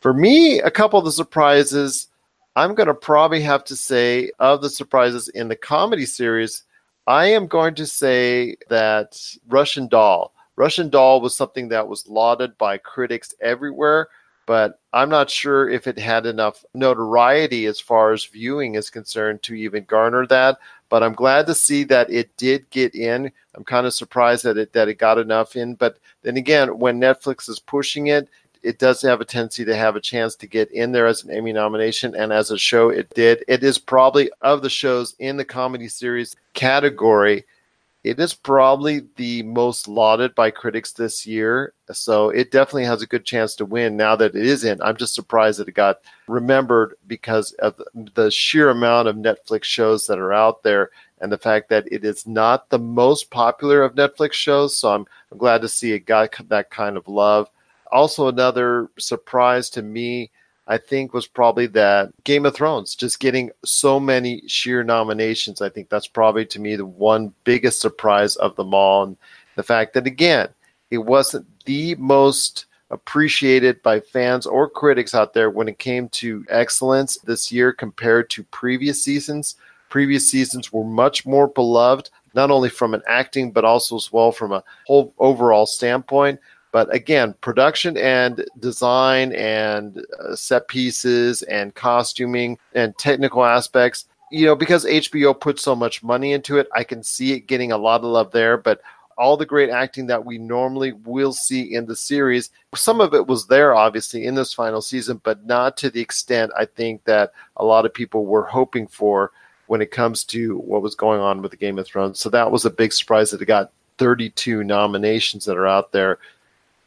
For me, a couple of the surprises, I'm going to probably have to say, of the surprises in the comedy series, I am going to say that Russian Doll. Russian Doll was something that was lauded by critics everywhere, but I'm not sure if it had enough notoriety as far as viewing is concerned to even garner that. But I'm glad to see that it did get in. I'm kind of surprised that it that it got enough in. But then again, when Netflix is pushing it, it does have a tendency to have a chance to get in there as an Emmy nomination, and as a show, it did. It is probably of the shows in the comedy series category. It is probably the most lauded by critics this year, so it definitely has a good chance to win now that it is in. I'm just surprised that it got remembered because of the sheer amount of Netflix shows that are out there and the fact that it is not the most popular of Netflix shows. So I'm, I'm glad to see it got that kind of love also another surprise to me I think was probably that Game of Thrones just getting so many sheer nominations. I think that's probably to me the one biggest surprise of them all. And the fact that again, it wasn't the most appreciated by fans or critics out there when it came to excellence this year compared to previous seasons. Previous seasons were much more beloved, not only from an acting, but also as well from a whole overall standpoint. But again, production and design and uh, set pieces and costuming and technical aspects, you know, because HBO put so much money into it, I can see it getting a lot of love there. But all the great acting that we normally will see in the series, some of it was there, obviously, in this final season, but not to the extent I think that a lot of people were hoping for when it comes to what was going on with the Game of Thrones. So that was a big surprise that it got 32 nominations that are out there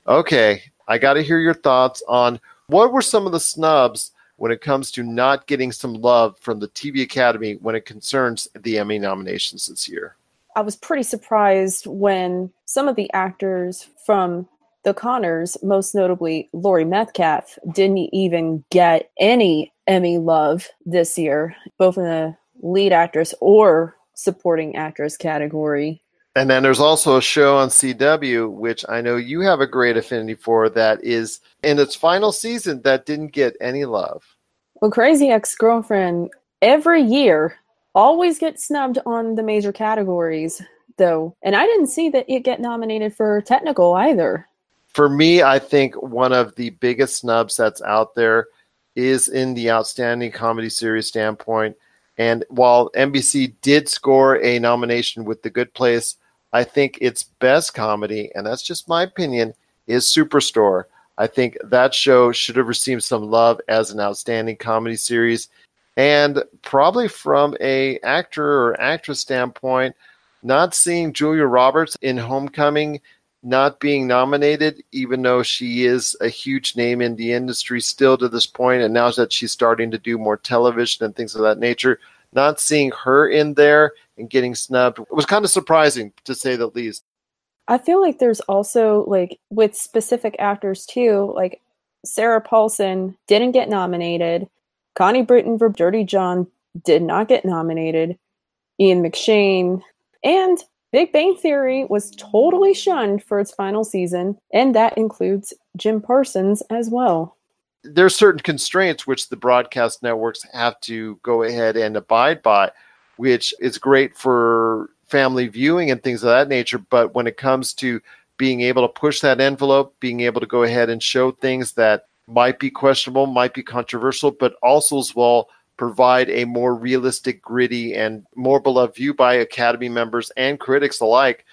Okay, I got to hear your thoughts on what were some of the snubs when it comes to not getting some love from the TV Academy when it concerns the Emmy nominations this year. I was pretty surprised when some of the actors from the Connors, most notably Laurie Metcalf, didn't even get any Emmy love this year, both in the lead actress or supporting actress category. And then there's also a show on CW, which I know you have a great affinity for, that is in its final season that didn't get any love. Well, Crazy Ex Girlfriend every year always gets snubbed on the major categories, though. And I didn't see that it get nominated for technical either. For me, I think one of the biggest snubs that's out there is in the outstanding comedy series standpoint. And while NBC did score a nomination with The Good Place, I think its best comedy, and that's just my opinion, is Superstore. I think that show should have received some love as an outstanding comedy series, and probably from a actor or actress standpoint, not seeing Julia Roberts in Homecoming not being nominated, even though she is a huge name in the industry still to this point, and now that she's starting to do more television and things of that nature, not seeing her in there and getting snubbed was kind of surprising to say the least. I feel like there's also like with specific actors too, like Sarah Paulson didn't get nominated. Connie Britton for Dirty John did not get nominated. Ian McShane and Big Bang Theory was totally shunned for its final season, and that includes Jim Parsons as well there's certain constraints which the broadcast networks have to go ahead and abide by, which is great for family viewing and things of that nature. But when it comes to being able to push that envelope, being able to go ahead and show things that might be questionable, might be controversial, but also as well provide a more realistic, gritty, and more beloved view by Academy members and critics alike,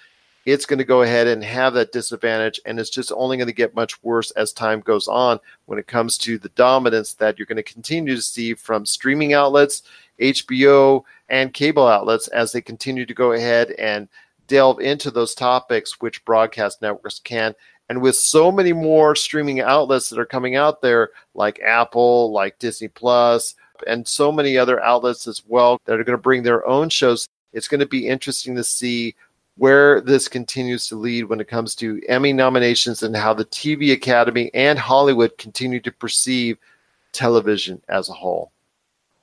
it's going to go ahead and have that disadvantage. And it's just only going to get much worse as time goes on when it comes to the dominance that you're going to continue to see from streaming outlets, HBO, and cable outlets as they continue to go ahead and delve into those topics which broadcast networks can. And with so many more streaming outlets that are coming out there, like Apple, like Disney Plus, and so many other outlets as well that are going to bring their own shows, it's going to be interesting to see where this continues to lead when it comes to Emmy nominations and how the TV Academy and Hollywood continue to perceive television as a whole.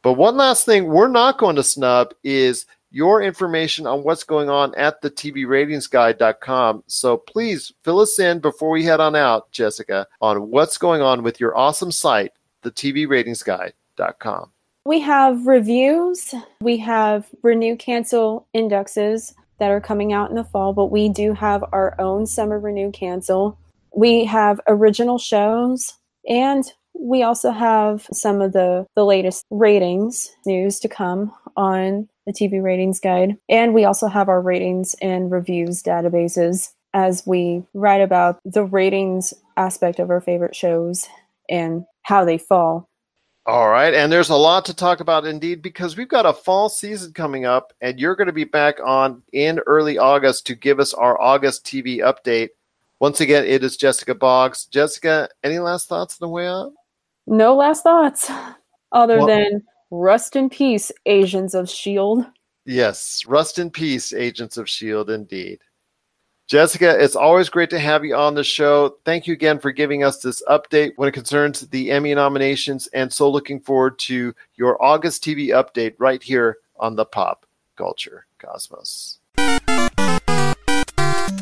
But one last thing we're not going to snub is your information on what's going on at the TVRatingsGuide.com. So please fill us in before we head on out, Jessica, on what's going on with your awesome site, the TVRatingsGuide.com. We have reviews, we have renew cancel indexes that are coming out in the fall, but we do have our own summer renew cancel. We have original shows and we also have some of the, the latest ratings news to come on the TV ratings guide. And we also have our ratings and reviews databases as we write about the ratings aspect of our favorite shows and how they fall. All right. And there's a lot to talk about indeed because we've got a fall season coming up, and you're going to be back on in early August to give us our August TV update. Once again, it is Jessica Boggs. Jessica, any last thoughts on the way out? No last thoughts other well, than rest in peace, Agents of S.H.I.E.L.D. Yes, rest in peace, Agents of S.H.I.E.L.D. indeed. Jessica, it's always great to have you on the show. Thank you again for giving us this update when it concerns the Emmy nominations, and so looking forward to your August TV update right here on the Pop Culture Cosmos.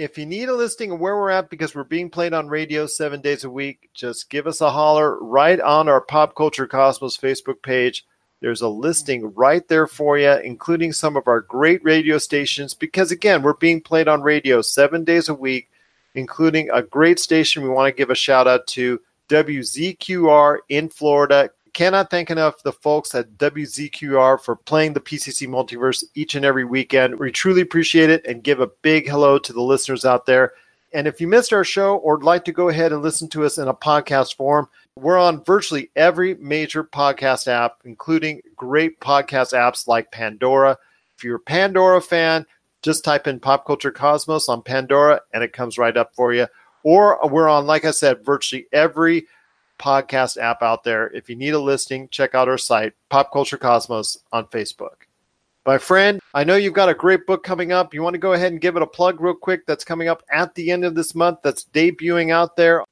If you need a listing of where we're at because we're being played on radio seven days a week, just give us a holler right on our Pop Culture Cosmos Facebook page. There's a listing right there for you, including some of our great radio stations. Because again, we're being played on radio seven days a week, including a great station we want to give a shout out to WZQR in Florida, cannot thank enough the folks at WZQR for playing the PCC multiverse each and every weekend. We truly appreciate it and give a big hello to the listeners out there. And if you missed our show or would like to go ahead and listen to us in a podcast form, we're on virtually every major podcast app, including great podcast apps like Pandora. If you're a Pandora fan, just type in Pop Culture Cosmos on Pandora and it comes right up for you. Or we're on, like I said, virtually every podcast app out there. If you need a listing, check out our site, Pop Culture Cosmos, on Facebook. My friend, I know you've got a great book coming up. You want to go ahead and give it a plug real quick that's coming up at the end of this month that's debuting out there?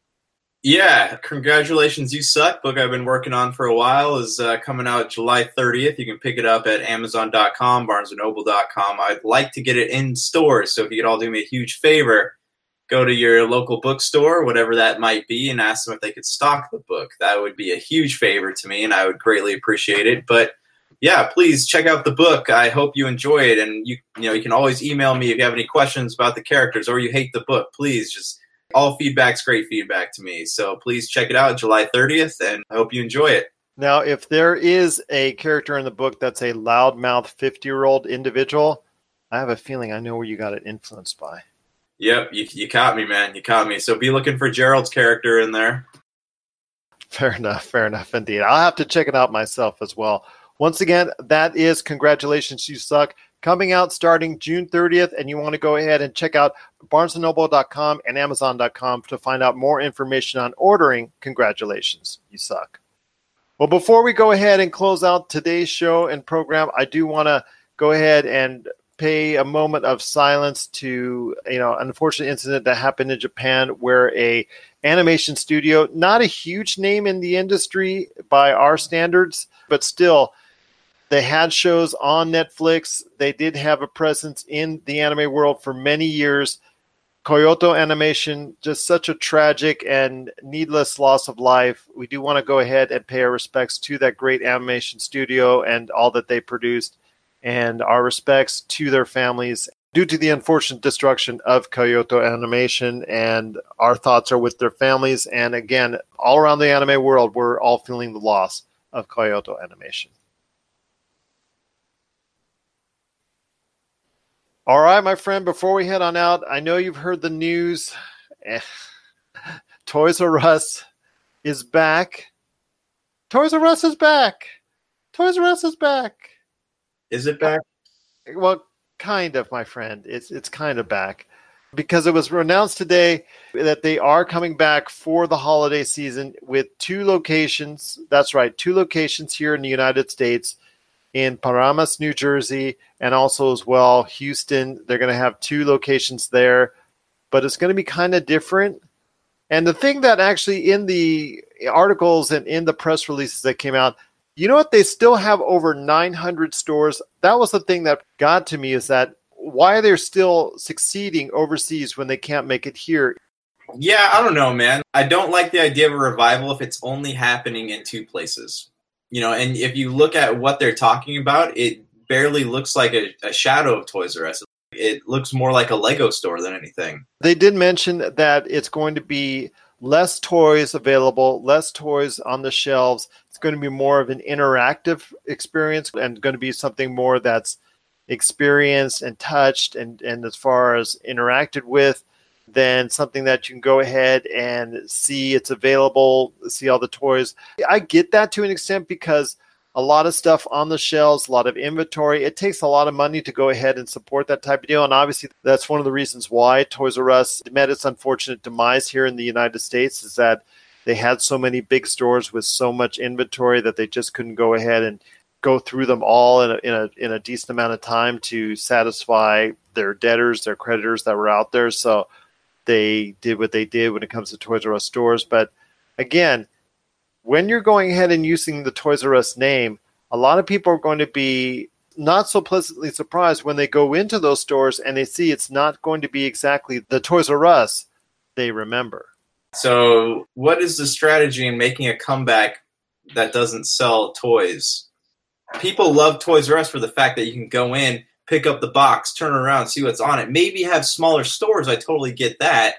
Yeah, congratulations, You Suck. Book I've been working on for a while is uh, coming out July 30th. You can pick it up at Amazon.com, BarnesandNoble.com. I'd like to get it in stores, so if you could all do me a huge favor, go to your local bookstore, whatever that might be, and ask them if they could stock the book. That would be a huge favor to me, and I would greatly appreciate it. But yeah, please check out the book. I hope you enjoy it, and you you know you can always email me if you have any questions about the characters or you hate the book. Please just all feedback's great feedback to me. So please check it out July 30th, and I hope you enjoy it. Now, if there is a character in the book that's a loudmouth 50 year old individual, I have a feeling I know where you got it influenced by. Yep, you, you caught me, man. You caught me. So be looking for Gerald's character in there. Fair enough. Fair enough indeed. I'll have to check it out myself as well. Once again, that is Congratulations You Suck coming out starting June 30th. And you want to go ahead and check out barnesandnoble.com and amazon.com to find out more information on ordering Congratulations You Suck. Well, before we go ahead and close out today's show and program, I do want to go ahead and pay a moment of silence to you know an unfortunate incident that happened in Japan where a animation studio, not a huge name in the industry by our standards, but still they had shows on Netflix. They did have a presence in the anime world for many years. Kyoto Animation, just such a tragic and needless loss of life. We do want to go ahead and pay our respects to that great animation studio and all that they produced and our respects to their families. due to the unfortunate destruction of Kyoto Animation. And our thoughts are with their families. And again, all around the anime world, we're all feeling the loss of Kyoto Animation. All right, my friend, before we head on out, I know you've heard the news. Toys R Us is back. Toys R Us is back. Toys R Us is back. Is it back? Well, kind of, my friend. It's it's kind of back because it was announced today that they are coming back for the holiday season with two locations. That's right, two locations here in the United States in Paramus, New Jersey, and also as well Houston. They're going to have two locations there, but it's going to be kind of different. And the thing that actually in the articles and in the press releases that came out, you know what? They still have over 900 stores. That was the thing that got to me is that why they're still succeeding overseas when they can't make it here. Yeah, I don't know, man. I don't like the idea of a revival if it's only happening in two places. You know, and if you look at what they're talking about, it barely looks like a, a shadow of Toys R Us. It looks more like a Lego store than anything. They did mention that it's going to be less toys available, less toys on the shelves. It's going to be more of an interactive experience and going to be something more that's experienced and touched and, and as far as interacted with than something that you can go ahead and see it's available, see all the toys. I get that to an extent because a lot of stuff on the shelves, a lot of inventory. It takes a lot of money to go ahead and support that type of deal. And obviously, that's one of the reasons why Toys R Us met its unfortunate demise here in the United States is that they had so many big stores with so much inventory that they just couldn't go ahead and go through them all in a, in a, in a decent amount of time to satisfy their debtors, their creditors that were out there. So they did what they did when it comes to Toys R Us stores. But again, when you're going ahead and using the Toys R Us name, a lot of people are going to be not so pleasantly surprised when they go into those stores and they see it's not going to be exactly the Toys R Us they remember. So, what is the strategy in making a comeback that doesn't sell toys? People love Toys R Us for the fact that you can go in, pick up the box, turn around, see what's on it. Maybe have smaller stores. I totally get that.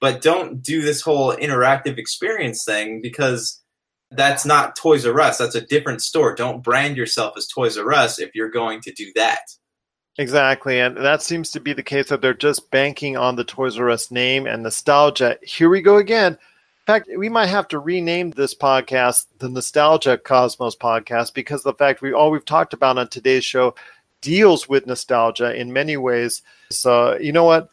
But don't do this whole interactive experience thing because that's not Toys R Us. That's a different store. Don't brand yourself as Toys R Us if you're going to do that. Exactly, and that seems to be the case that they're just banking on the Toys R Us name and nostalgia. Here we go again. In fact, we might have to rename this podcast the Nostalgia Cosmos podcast because the fact we all we've talked about on today's show deals with nostalgia in many ways. So, you know what?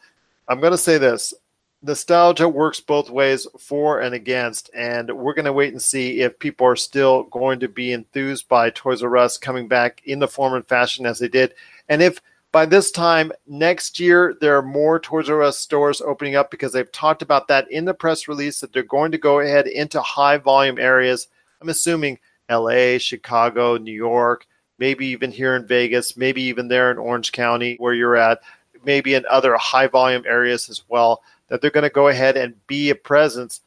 I'm going to say this nostalgia works both ways for and against and we're going to wait and see if people are still going to be enthused by toys r us coming back in the form and fashion as they did and if by this time next year there are more toys r us stores opening up because they've talked about that in the press release that they're going to go ahead into high volume areas i'm assuming la chicago new york maybe even here in vegas maybe even there in orange county where you're at maybe in other high volume areas as well that they're going to go ahead and be a presence.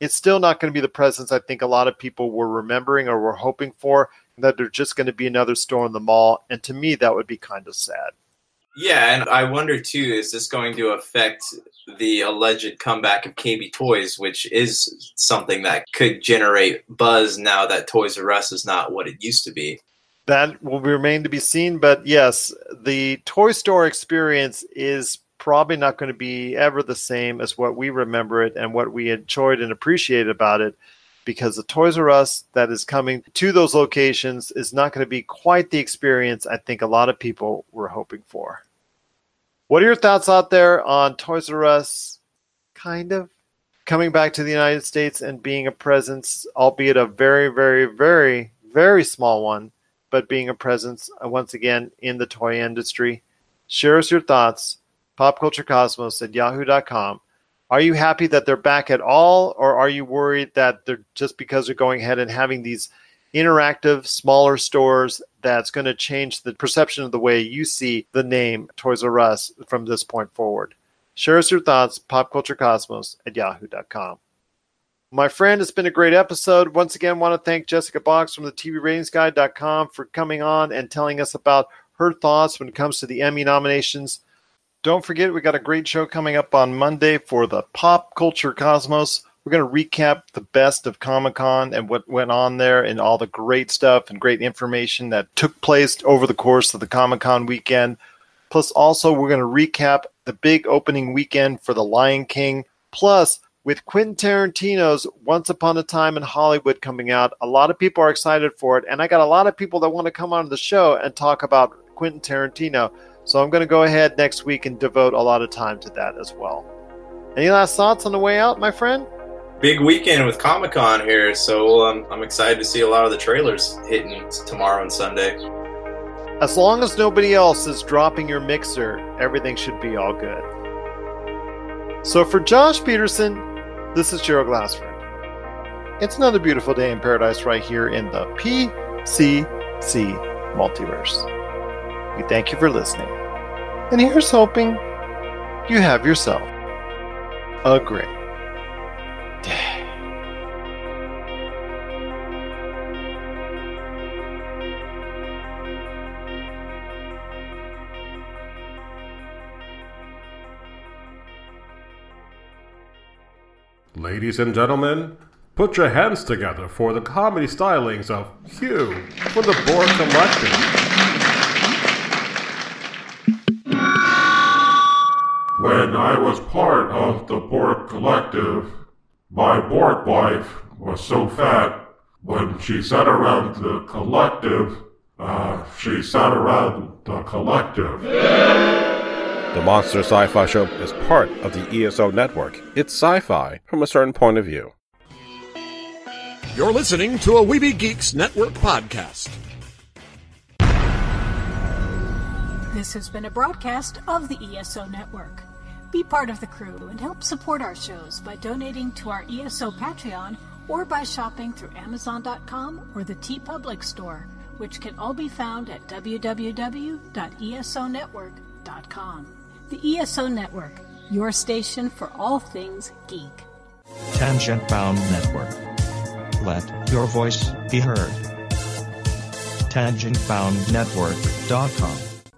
It's still not going to be the presence I think a lot of people were remembering or were hoping for, that they're just going to be another store in the mall. And to me, that would be kind of sad. Yeah, and I wonder too, is this going to affect the alleged comeback of KB Toys, which is something that could generate buzz now that Toys R Us is not what it used to be? That will remain to be seen, but yes, the toy store experience is probably not going to be ever the same as what we remember it and what we enjoyed and appreciated about it because the Toys R Us that is coming to those locations is not going to be quite the experience I think a lot of people were hoping for. What are your thoughts out there on Toys R Us kind of coming back to the United States and being a presence, albeit a very, very, very, very small one, but being a presence uh, once again in the toy industry? Share us your thoughts popculturecosmos at yahoo.com. Are you happy that they're back at all, or are you worried that they're just because they're going ahead and having these interactive, smaller stores that's going to change the perception of the way you see the name Toys R Us from this point forward? Share us your thoughts, popculturecosmos at yahoo.com. My friend, it's been a great episode. Once again, want to thank Jessica Boggs from the TVRatingsGuide.com for coming on and telling us about her thoughts when it comes to the Emmy nominations Don't forget, we got a great show coming up on Monday for the Pop Culture Cosmos. We're going to recap the best of Comic Con and what went on there and all the great stuff and great information that took place over the course of the Comic Con weekend. Plus, also, we're going to recap the big opening weekend for The Lion King. Plus, with Quentin Tarantino's Once Upon a Time in Hollywood coming out, a lot of people are excited for it. And I got a lot of people that want to come on the show and talk about Quentin Tarantino. So I'm going to go ahead next week and devote a lot of time to that as well. Any last thoughts on the way out, my friend? Big weekend with Comic Con here, so um, I'm excited to see a lot of the trailers hitting tomorrow and Sunday. As long as nobody else is dropping your mixer, everything should be all good. So for Josh Peterson, this is Gerald Glassford. It's another beautiful day in paradise right here in the PCC multiverse. We thank you for listening. And here's hoping you have yourself a great day. Ladies and gentlemen, put your hands together for the comedy stylings of Hugh for the Borg Collective. When I was part of the Borg Collective, my Borg wife was so fat, when she sat around the collective, uh, she sat around the collective. The Monster Sci Fi Show is part of the ESO network. It's sci fi from a certain point of view. You're listening to a Weeby Geeks Network podcast. This has been a broadcast of the ESO Network. Be part of the crew and help support our shows by donating to our ESO Patreon or by shopping through Amazon.com or the TeePublic store, which can all be found at www.esonetwork.com. The ESO Network, your station for all things geek. Tangent Bound Network. Let your voice be heard. TangentBoundNetwork.com.